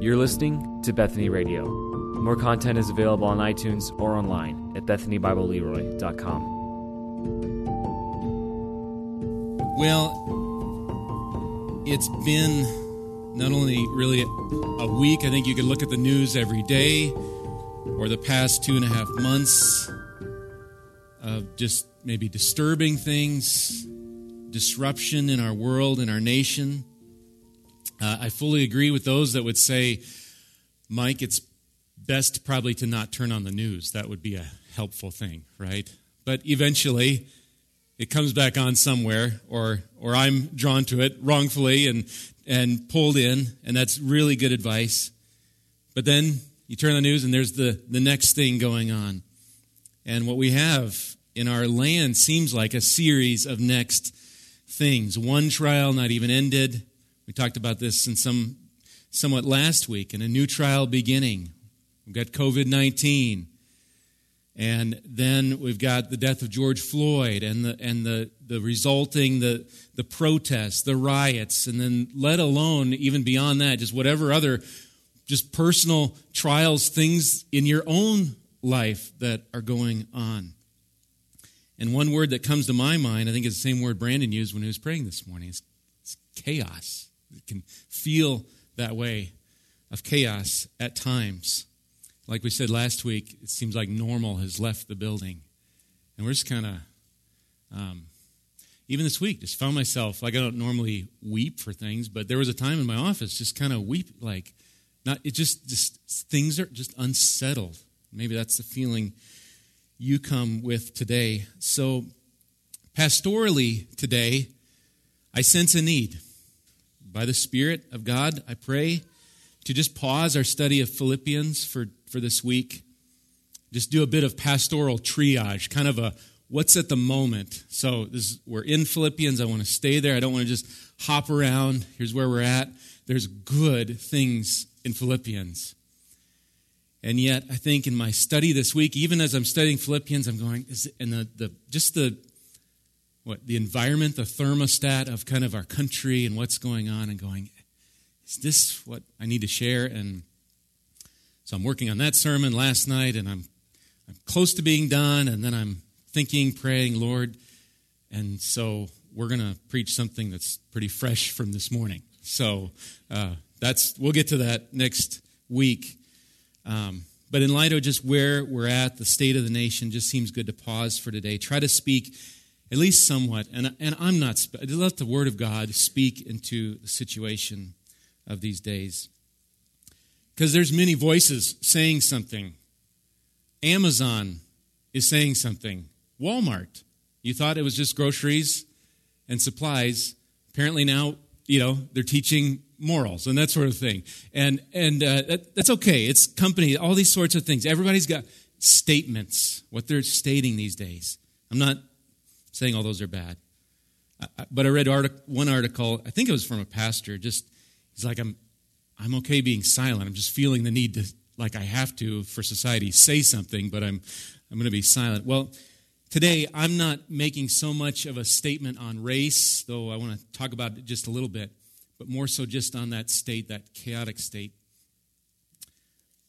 You're listening to Bethany Radio. More content is available on iTunes or online at BethanyBibleLeroy.com. Well, it's been not only really a week, I think you could look at the news every day, or the past two and a half months of just maybe disturbing things, disruption in our world, in our nation. Uh, I fully agree with those that would say, Mike, it's best probably to not turn on the news. That would be a helpful thing, right? But eventually, it comes back on somewhere, or or I'm drawn to it wrongfully and and pulled in, and that's really good advice. But then you turn on the news, and there's the the next thing going on, and what we have in our land seems like a series of next things. One trial not even ended we talked about this in some somewhat last week, and a new trial beginning. We've got COVID 19. And then we've got the death of George Floyd and the, and the, the resulting, the, the protests, the riots, and then let alone, even beyond that, just whatever other just personal trials, things in your own life that are going on. And one word that comes to my mind, I think is the same word Brandon used when he was praying this morning, It's chaos. It can feel that way of chaos at times. Like we said last week, it seems like normal has left the building. And we're just kind of, um, even this week, just found myself, like I don't normally weep for things, but there was a time in my office just kind of weep, like, not, it just, just, things are just unsettled. Maybe that's the feeling you come with today. So, pastorally today, I sense a need by the Spirit of God, I pray to just pause our study of Philippians for, for this week. Just do a bit of pastoral triage, kind of a what's at the moment. So this, we're in Philippians. I want to stay there. I don't want to just hop around. Here's where we're at. There's good things in Philippians. And yet, I think in my study this week, even as I'm studying Philippians, I'm going, and the, the just the what the environment, the thermostat of kind of our country and what's going on, and going, is this what I need to share? And so I'm working on that sermon last night, and I'm I'm close to being done, and then I'm thinking, praying, Lord, and so we're going to preach something that's pretty fresh from this morning. So uh, that's we'll get to that next week. Um, but in light of just where we're at, the state of the nation, just seems good to pause for today. Try to speak at least somewhat. And, and I'm not, let the Word of God speak into the situation of these days. Because there's many voices saying something. Amazon is saying something. Walmart, you thought it was just groceries and supplies. Apparently now, you know, they're teaching morals and that sort of thing. And, and uh, that, that's okay. It's company, all these sorts of things. Everybody's got statements, what they're stating these days. I'm not saying all those are bad. But I read one article, I think it was from a pastor, just, he's like, I'm, I'm okay being silent. I'm just feeling the need to, like I have to for society, say something, but I'm, I'm going to be silent. Well, today I'm not making so much of a statement on race, though I want to talk about it just a little bit, but more so just on that state, that chaotic state.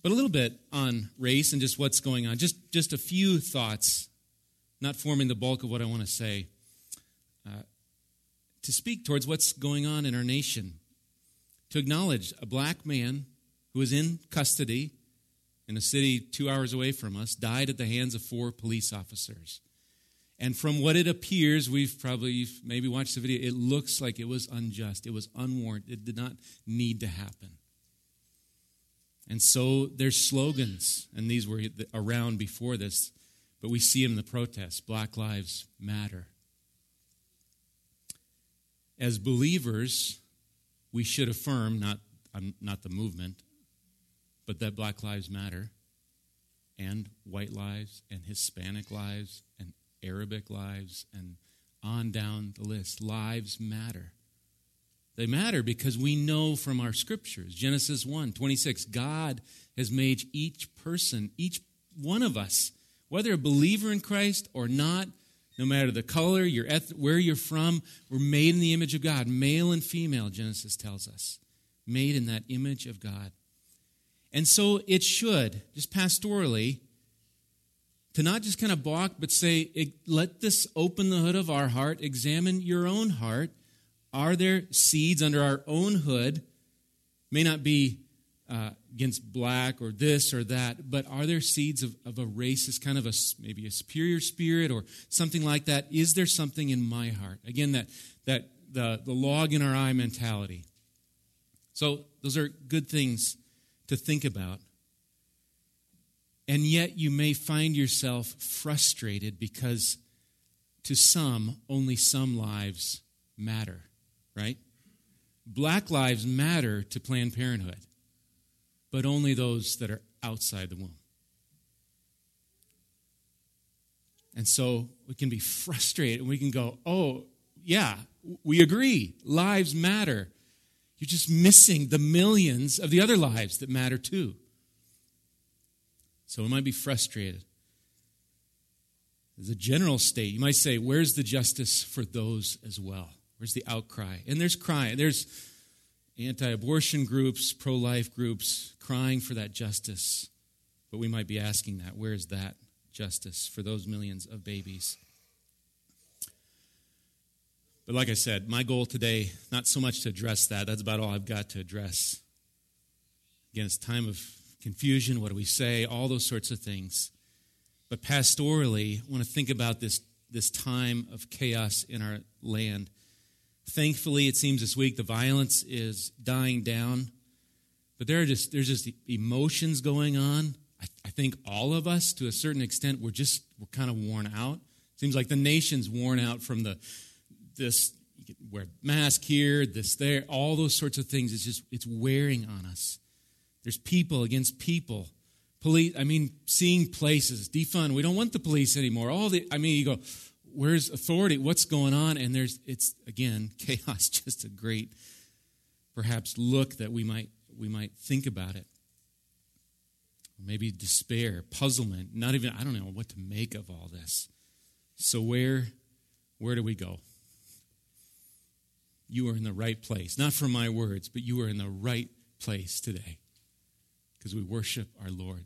But a little bit on race and just what's going on. Just, just a few thoughts not forming the bulk of what I want to say, uh, to speak towards what's going on in our nation, to acknowledge a black man who was in custody in a city two hours away from us died at the hands of four police officers. And from what it appears, we've probably maybe watched the video, it looks like it was unjust. It was unwarranted. It did not need to happen. And so there's slogans, and these were around before this but we see them in the protests Black Lives Matter. As believers, we should affirm, not, um, not the movement, but that Black Lives Matter and white lives and Hispanic lives and Arabic lives and on down the list. Lives matter. They matter because we know from our scriptures, Genesis 1 26, God has made each person, each one of us, whether a believer in Christ or not, no matter the color, your eth- where you're from, we're made in the image of God, male and female, Genesis tells us. Made in that image of God. And so it should, just pastorally, to not just kind of balk, but say, let this open the hood of our heart, examine your own heart. Are there seeds under our own hood? May not be uh, against black or this or that, but are there seeds of, of a racist kind of a maybe a superior spirit or something like that? Is there something in my heart? Again, that that the, the log in our eye mentality. So those are good things to think about. And yet you may find yourself frustrated because to some, only some lives matter, right? Black lives matter to Planned Parenthood but only those that are outside the womb. And so we can be frustrated and we can go, oh, yeah, we agree. Lives matter. You're just missing the millions of the other lives that matter too. So we might be frustrated. As a general state, you might say, where's the justice for those as well? Where's the outcry? And there's crying. There's anti abortion groups, pro life groups crying for that justice. But we might be asking that where is that justice for those millions of babies? But like I said, my goal today, not so much to address that, that's about all I've got to address. Again, it's time of confusion. What do we say? All those sorts of things. But pastorally, I want to think about this, this time of chaos in our land Thankfully, it seems this week the violence is dying down, but there are just there's just emotions going on. I, I think all of us, to a certain extent, we're just we're kind of worn out. Seems like the nation's worn out from the this wear mask here, this there, all those sorts of things. It's just it's wearing on us. There's people against people. Police, I mean, seeing places, defund. We don't want the police anymore. All the, I mean, you go, where's authority? What's going on? And there's, it's again, chaos. Just a great, perhaps, look that we might we might think about it. Maybe despair, puzzlement. Not even I don't know what to make of all this. So where where do we go? You are in the right place. Not for my words, but you are in the right place today because we worship our Lord.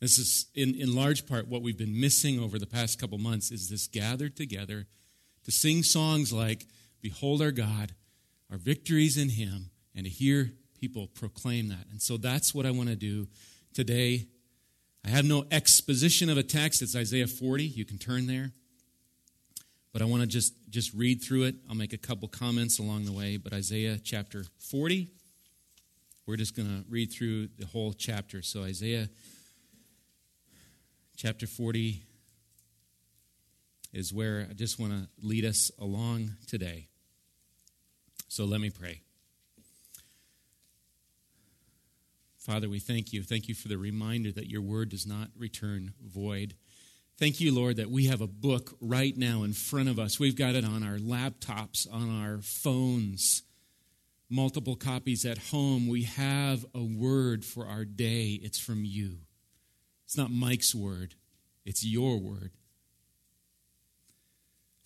This is, in, in large part, what we've been missing over the past couple months is this gathered together to sing songs like, Behold our God, our victories in Him, and to hear people proclaim that. And so that's what I want to do today. I have no exposition of a text. It's Isaiah 40. You can turn there. But I want to just, just read through it. I'll make a couple comments along the way. But Isaiah chapter 40, we're just going to read through the whole chapter. So Isaiah chapter 40 is where I just want to lead us along today. So let me pray. Father, we thank you. Thank you for the reminder that your word does not return void. Thank you, Lord, that we have a book right now in front of us. We've got it on our laptops, on our phones, multiple copies at home. We have a word for our day. It's from you. It's not Mike's word, it's your word.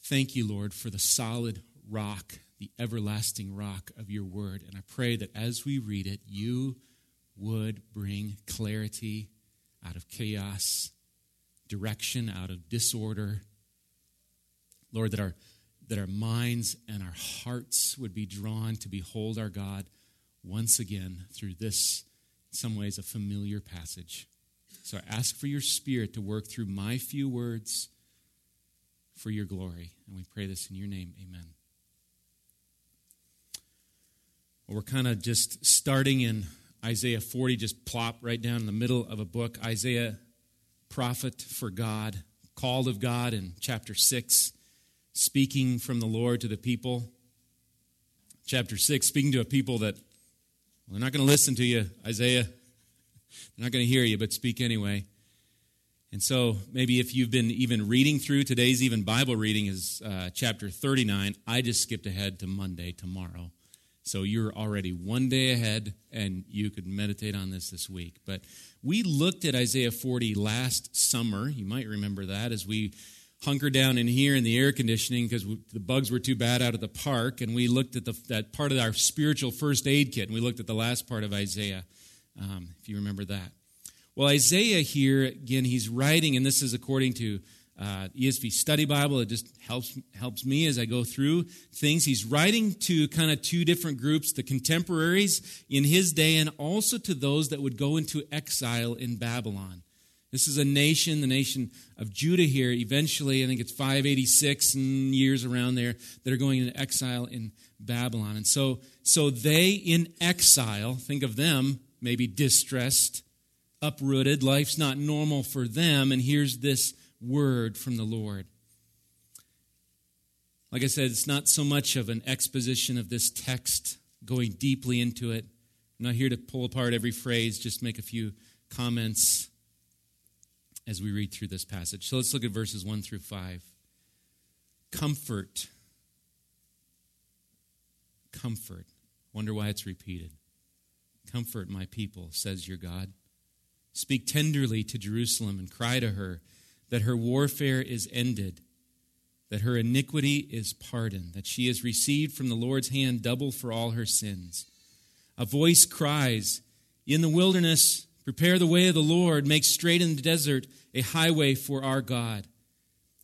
Thank you, Lord, for the solid rock, the everlasting rock of your word. And I pray that as we read it, you would bring clarity out of chaos, direction out of disorder. Lord, that our, that our minds and our hearts would be drawn to behold our God once again through this, in some ways, a familiar passage. So I ask for your spirit to work through my few words for your glory. And we pray this in your name. Amen. Well, we're kind of just starting in Isaiah 40, just plop right down in the middle of a book. Isaiah, prophet for God, called of God in chapter 6, speaking from the Lord to the people. Chapter 6, speaking to a people that well, they're not going to listen to you, Isaiah. They're not going to hear you, but speak anyway. And so maybe if you've been even reading through today's even Bible reading is uh, chapter 39, I just skipped ahead to Monday, tomorrow. So you're already one day ahead and you could meditate on this this week. But we looked at Isaiah 40 last summer. You might remember that as we hunker down in here in the air conditioning because the bugs were too bad out of the park, and we looked at the, that part of our spiritual first aid kit, and we looked at the last part of Isaiah, um, if you remember that. Well, Isaiah here, again, he's writing, and this is according to uh, ESV Study Bible. It just helps helps me as I go through things. He's writing to kind of two different groups: the contemporaries in his day, and also to those that would go into exile in Babylon. This is a nation, the nation of Judah here. Eventually, I think it's 586 and years around there that are going into exile in Babylon. And so, so they in exile, think of them maybe distressed, uprooted. Life's not normal for them. And here's this word from the Lord. Like I said, it's not so much of an exposition of this text, going deeply into it. I'm not here to pull apart every phrase, just make a few comments as we read through this passage. So let's look at verses 1 through 5. Comfort. Comfort. Wonder why it's repeated. Comfort my people, says your God. Speak tenderly to Jerusalem and cry to her that her warfare is ended, that her iniquity is pardoned, that she has received from the Lord's hand double for all her sins. A voice cries, In the wilderness, prepare the way of the Lord, make straight in the desert a highway for our God.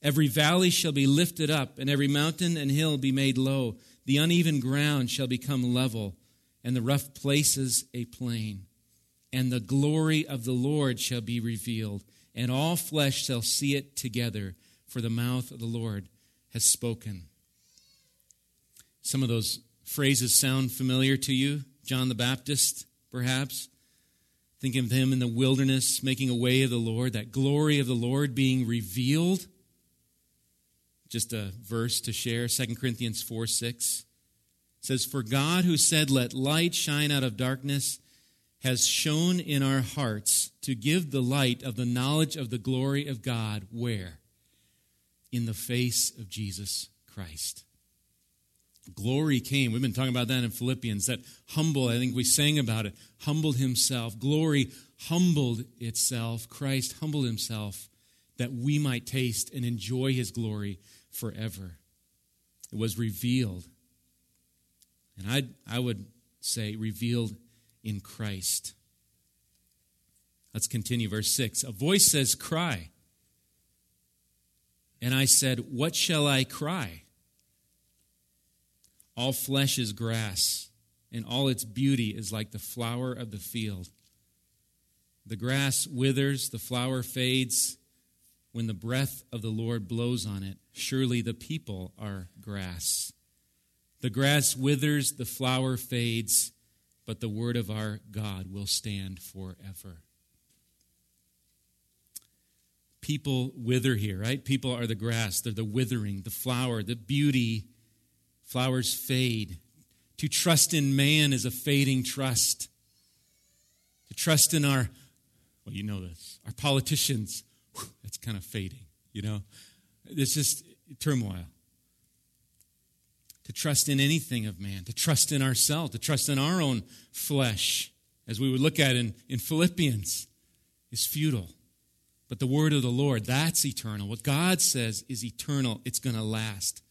Every valley shall be lifted up, and every mountain and hill be made low. The uneven ground shall become level, and the rough places a plain. And the glory of the Lord shall be revealed and all flesh shall see it together, for the mouth of the Lord has spoken. Some of those phrases sound familiar to you. John the Baptist, perhaps. Think of him in the wilderness making a way of the Lord, that glory of the Lord being revealed. Just a verse to share 2 Corinthians 4 6 says, For God who said, Let light shine out of darkness, has shone in our hearts to give the light of the knowledge of the glory of God where? In the face of Jesus Christ. Glory came. We've been talking about that in Philippians. That humble, I think we sang about it, humbled himself. Glory humbled itself. Christ humbled himself that we might taste and enjoy his glory forever. It was revealed. And I, I would say revealed in Christ. Let's continue, verse 6. A voice says, Cry. And I said, What shall I cry? All flesh is grass, and all its beauty is like the flower of the field. The grass withers, the flower fades. When the breath of the Lord blows on it, surely the people are grass. The grass withers, the flower fades, but the word of our God will stand forever. People wither here, right? People are the grass, they're the withering, the flower, the beauty. Flowers fade. To trust in man is a fading trust. To trust in our, well, you know this, our politicians, whew, that's kind of fading, you know? It's just turmoil to trust in anything of man, to trust in ourselves, to trust in our own flesh, as we would look at in, in Philippians, is futile. But the word of the Lord, that's eternal. What God says is eternal, it's going to last.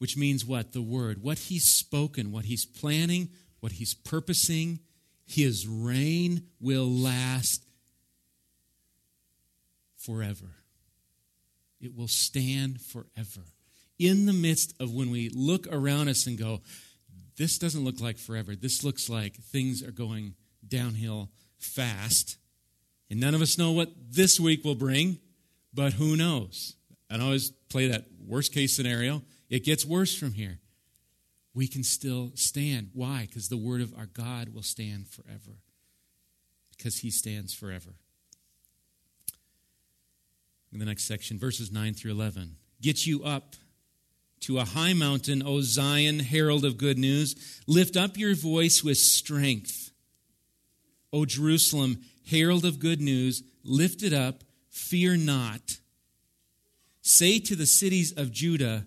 Which means what? The word. What he's spoken, what he's planning, what he's purposing, his reign will last forever. It will stand forever in the midst of when we look around us and go, this doesn't look like forever. This looks like things are going downhill fast. And none of us know what this week will bring, but who knows? I always play that worst case scenario. It gets worse from here. We can still stand. Why? Because the word of our God will stand forever. Because he stands forever. In the next section, verses 9 through 11. Get you up to a high mountain, O Zion, herald of good news. Lift up your voice with strength. O Jerusalem, herald of good news, lift it up, fear not. Say to the cities of Judah,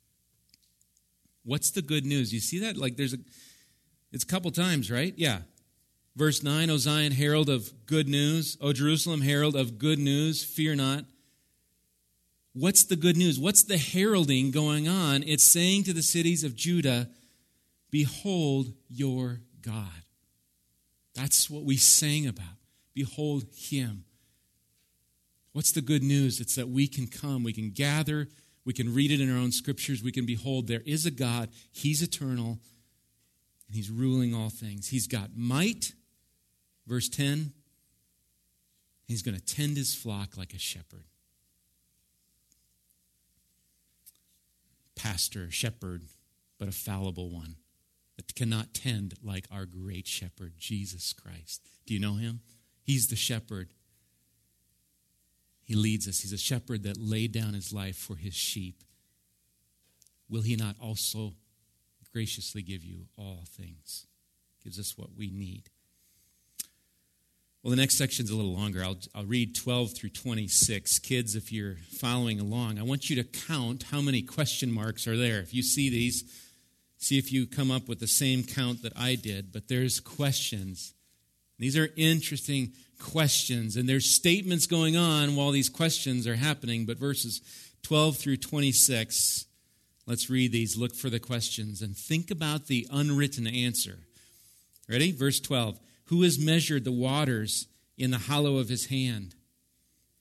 What's the good news? You see that? Like there's a it's a couple times, right? Yeah. Verse 9, O Zion, herald of good news. O Jerusalem, herald of good news. Fear not. What's the good news? What's the heralding going on? It's saying to the cities of Judah, Behold your God. That's what we sang about. Behold him. What's the good news? It's that we can come, we can gather, we can read it in our own scriptures, we can behold there is a God, He's eternal, and He's ruling all things. He's got might, verse 10. He's going to tend His flock like a shepherd. Pastor, shepherd, but a fallible one that cannot tend like our great shepherd, Jesus Christ. Do you know him? He's the shepherd. He leads us. He's a shepherd that laid down his life for his sheep. Will he not also graciously give you all things? Gives us what we need. Well, the next section is a little longer. I'll, I'll read 12 through 26. Kids, if you're following along, I want you to count how many question marks are there. If you see these, see if you come up with the same count that I did. But there's questions. These are interesting questions, and there's statements going on while these questions are happening. But verses 12 through 26, let's read these. Look for the questions and think about the unwritten answer. Ready? Verse 12. Who has measured the waters in the hollow of his hand,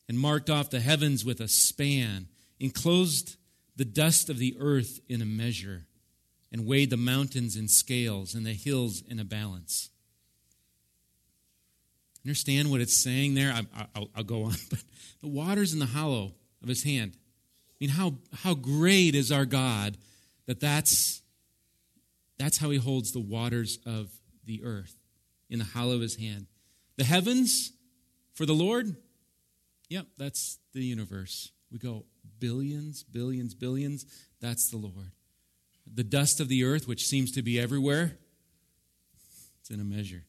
and marked off the heavens with a span, enclosed the dust of the earth in a measure, and weighed the mountains in scales and the hills in a balance? Understand what it's saying there? I, will go on, but the waters in the hollow of his hand. I mean, how, how great is our God that that's, that's how he holds the waters of the earth in the hollow of his hand. The heavens for the Lord, yep, that's the universe. We go billions, billions, billions, that's the Lord. The dust of the earth, which seems to be everywhere, it's in a measure.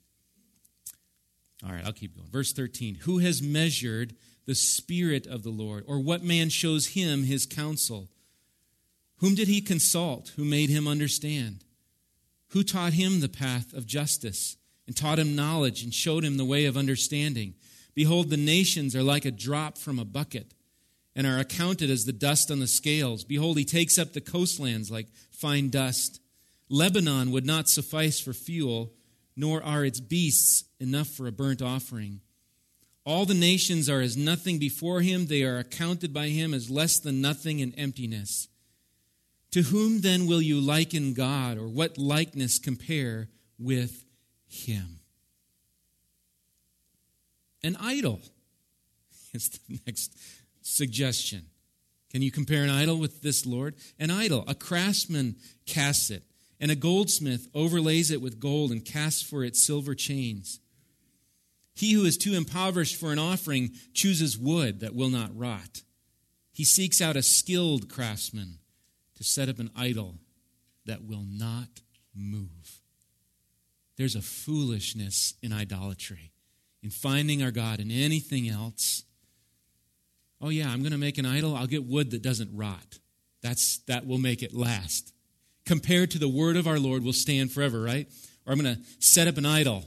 All right, I'll keep going. Verse 13 Who has measured the Spirit of the Lord, or what man shows him his counsel? Whom did he consult? Who made him understand? Who taught him the path of justice? and taught him knowledge and showed him the way of understanding. Behold, the nations are like a drop from a bucket and are accounted as the dust on the scales. Behold, he takes up the coastlands like fine dust. Lebanon would not suffice for fuel, nor are its beasts enough for a burnt offering. All the nations are as nothing before him, they are accounted by him as less than nothing and emptiness. To whom then will you liken God, or what likeness compare with him. An idol is the next suggestion. Can you compare an idol with this Lord? An idol. A craftsman casts it, and a goldsmith overlays it with gold and casts for it silver chains. He who is too impoverished for an offering chooses wood that will not rot. He seeks out a skilled craftsman to set up an idol that will not move. There's a foolishness in idolatry, in finding our God in anything else. Oh, yeah, I'm going to make an idol. I'll get wood that doesn't rot. That's, that will make it last. Compared to the word of our Lord will stand forever, right? Or I'm going to set up an idol.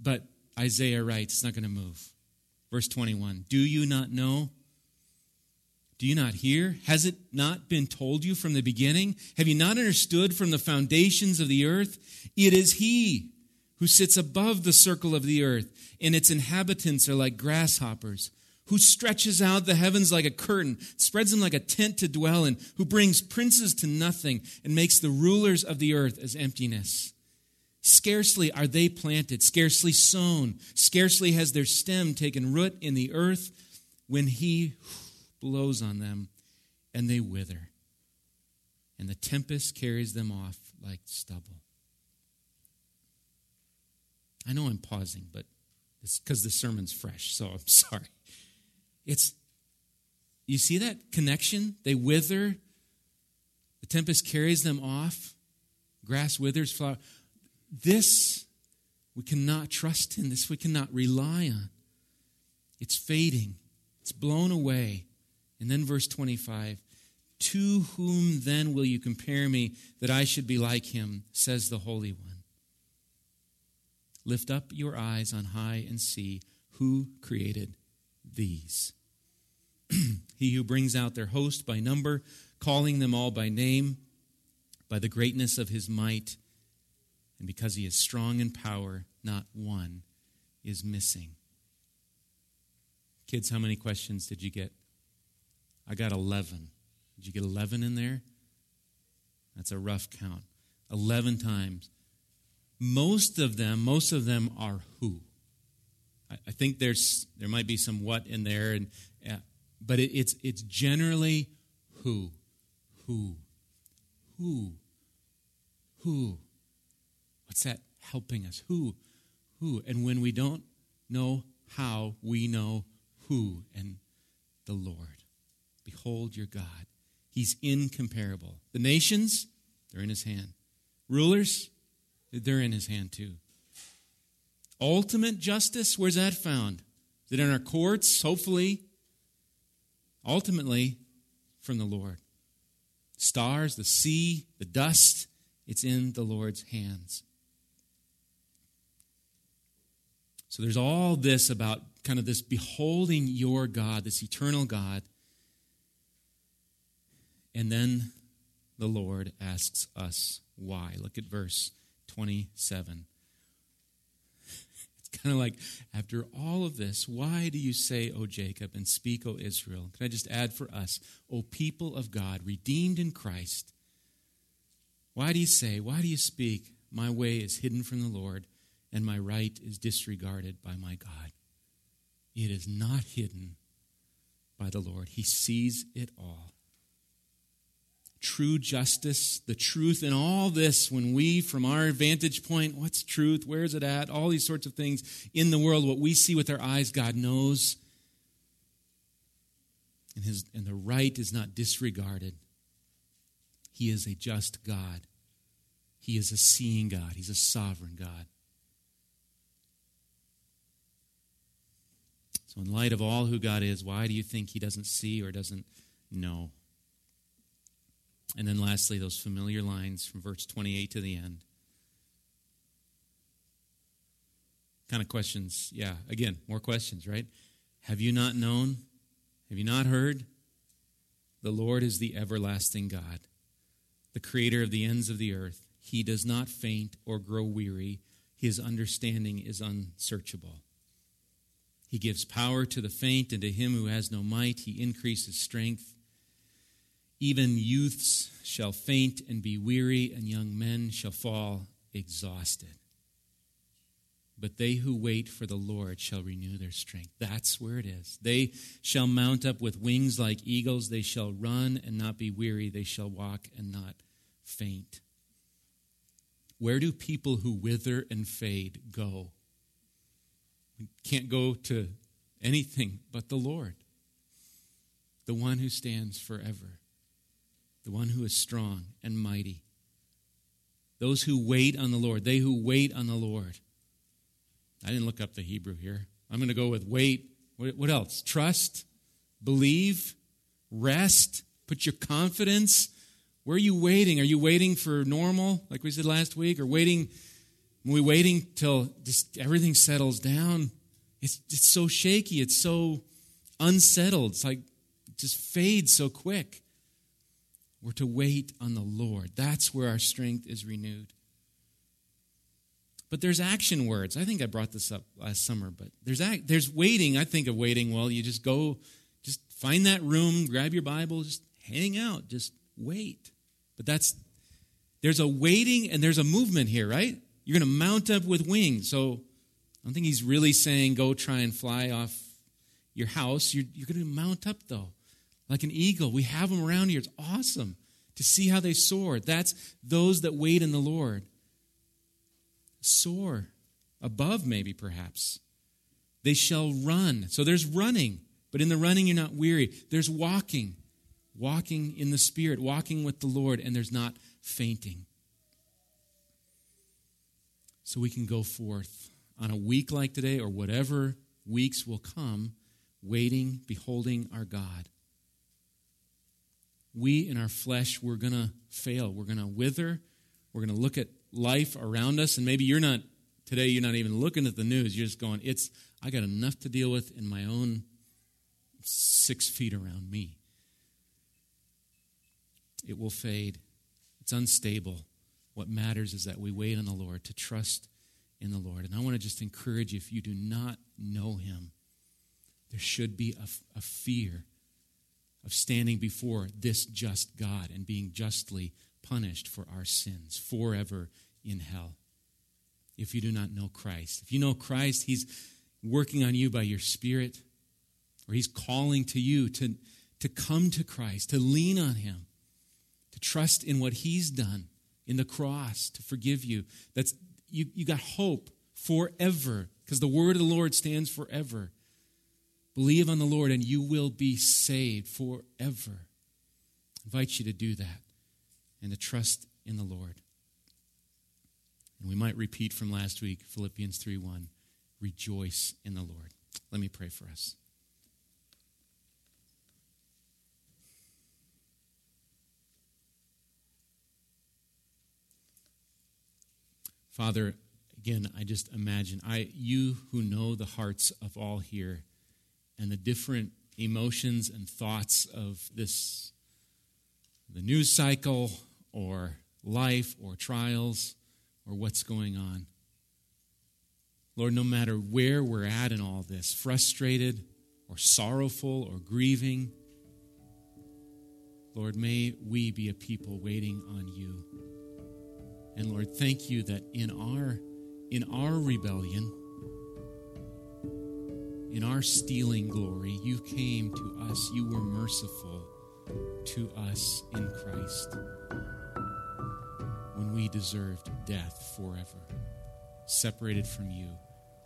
But Isaiah writes, it's not going to move. Verse 21 Do you not know? Do you not hear? Has it not been told you from the beginning? Have you not understood from the foundations of the earth? It is He who sits above the circle of the earth, and its inhabitants are like grasshoppers, who stretches out the heavens like a curtain, spreads them like a tent to dwell in, who brings princes to nothing, and makes the rulers of the earth as emptiness. Scarcely are they planted, scarcely sown, scarcely has their stem taken root in the earth when He blows on them, and they wither. And the tempest carries them off like stubble. I know I'm pausing, but it's because the sermon's fresh, so I'm sorry. It's, you see that connection? They wither, The tempest carries them off. Grass withers, flower. This we cannot trust in. This we cannot rely on. It's fading, it's blown away. And then verse 25 To whom then will you compare me that I should be like him, says the Holy One? Lift up your eyes on high and see who created these. he who brings out their host by number, calling them all by name, by the greatness of his might, and because he is strong in power, not one is missing. Kids, how many questions did you get? I got 11. Did you get 11 in there? That's a rough count. 11 times. Most of them, most of them are who. I, think there's there might be some what in there, and uh, but it, it's it's generally who, who, who, who. What's that helping us? Who, who, and when we don't know how, we know who, and the Lord. Behold your God. He's incomparable. The nations, they're in his hand. Rulers, they're in his hand too. Ultimate justice, where's that found? Is it in our courts? Hopefully. Ultimately, from the Lord. Stars, the sea, the dust, it's in the Lord's hands. So there's all this about kind of this beholding your God, this eternal God. And then the Lord asks us why. Look at verse 27 kind of like, after all of this, why do you say, O Jacob, and speak, O Israel? Can I just add for us, O people of God, redeemed in Christ? Why do you say, why do you speak, my way is hidden from the Lord, and my right is disregarded by my God? It is not hidden by the Lord, He sees it all true justice, the truth in all this, when we, from our vantage point, what's truth? Where's it at? All these sorts of things in the world, what we see with our eyes, God knows. And, his, and the right is not disregarded. He is a just God. He is a seeing God. He's a sovereign God. So, in light of all who God is, why do you think He doesn't see or doesn't know? And then lastly, those familiar lines from verse 28 to the end. Kind of questions. Yeah, again, more questions, right? Have you not known? Have you not heard? The Lord is the everlasting God, the creator of the ends of the earth. He does not faint or grow weary, his understanding is unsearchable. He gives power to the faint, and to him who has no might, he increases strength. Even youths shall faint and be weary, and young men shall fall exhausted. But they who wait for the Lord shall renew their strength. That's where it is. They shall mount up with wings like eagles. They shall run and not be weary. They shall walk and not faint. Where do people who wither and fade go? We can't go to anything but the Lord, the one who stands forever the one who is strong and mighty. Those who wait on the Lord, they who wait on the Lord. I didn't look up the Hebrew here. I'm going to go with wait. What else? Trust, believe, rest, put your confidence. Where are you waiting? Are you waiting for normal, like we said last week, or waiting? Are we waiting till just everything settles down? It's, it's so shaky. It's so unsettled. It's like it just fades so quick. We're to wait on the Lord. That's where our strength is renewed. But there's action words. I think I brought this up last summer, but there's act, there's waiting. I think of waiting. Well, you just go, just find that room, grab your Bible, just hang out, just wait. But that's there's a waiting and there's a movement here, right? You're going to mount up with wings. So I don't think he's really saying go try and fly off your house. You're, you're going to mount up though like an eagle. We have them around here. It's awesome to see how they soar. That's those that wait in the Lord. Soar above, maybe, perhaps. They shall run. So there's running, but in the running, you're not weary. There's walking. walking in the Spirit, walking with the Lord, and there's not fainting. So we can go forth on a week like today or whatever weeks will come, waiting, beholding our God. We in our flesh, we're going to fail. We're going to wither. We're going to look at life around us, and maybe you're not, today, you're not even looking at the news. You're just going, it's, I got enough to deal with in my own six feet around me. It will fade. It's unstable. What matters is that we wait on the Lord, to trust in the Lord. And I want to just encourage you if you do not know Him, there should be a, a fear of standing before this just God and being justly punished for our sins forever in hell. If you do not know Christ, if you know Christ, He's working on you by your Spirit, or He's calling to you to, to come to Christ, to lean on Him, to trust in what He's done in the cross to forgive you. That's you, you got hope forever because the word of the Lord stands forever. Believe on the Lord and you will be saved forever. I invite you to do that and to trust in the Lord. And we might repeat from last week Philippians 3 1. Rejoice in the Lord. Let me pray for us. Father, again, I just imagine I you who know the hearts of all here and the different emotions and thoughts of this the news cycle or life or trials or what's going on. Lord, no matter where we're at in all this, frustrated or sorrowful or grieving, Lord, may we be a people waiting on you. And Lord, thank you that in our in our rebellion, in our stealing glory, you came to us. You were merciful to us in Christ when we deserved death forever. Separated from you,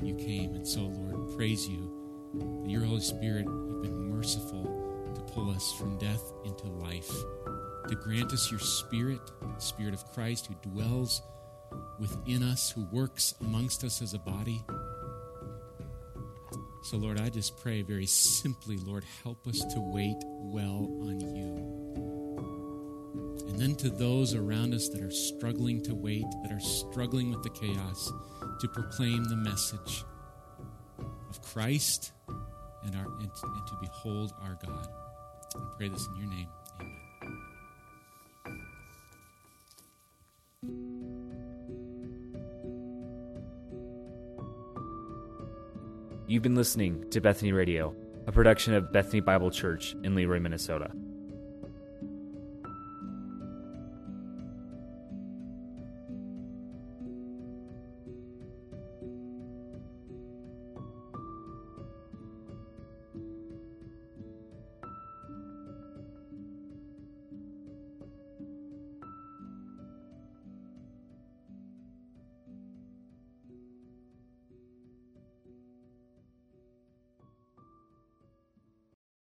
you came. And so, Lord, praise you that your Holy Spirit, you've been merciful to pull us from death into life to grant us your Spirit, Spirit of Christ, who dwells within us, who works amongst us as a body. So, Lord, I just pray very simply, Lord, help us to wait well on you. And then to those around us that are struggling to wait, that are struggling with the chaos, to proclaim the message of Christ and, our, and, and to behold our God. I pray this in your name. You've been listening to Bethany Radio, a production of Bethany Bible Church in Leroy, Minnesota.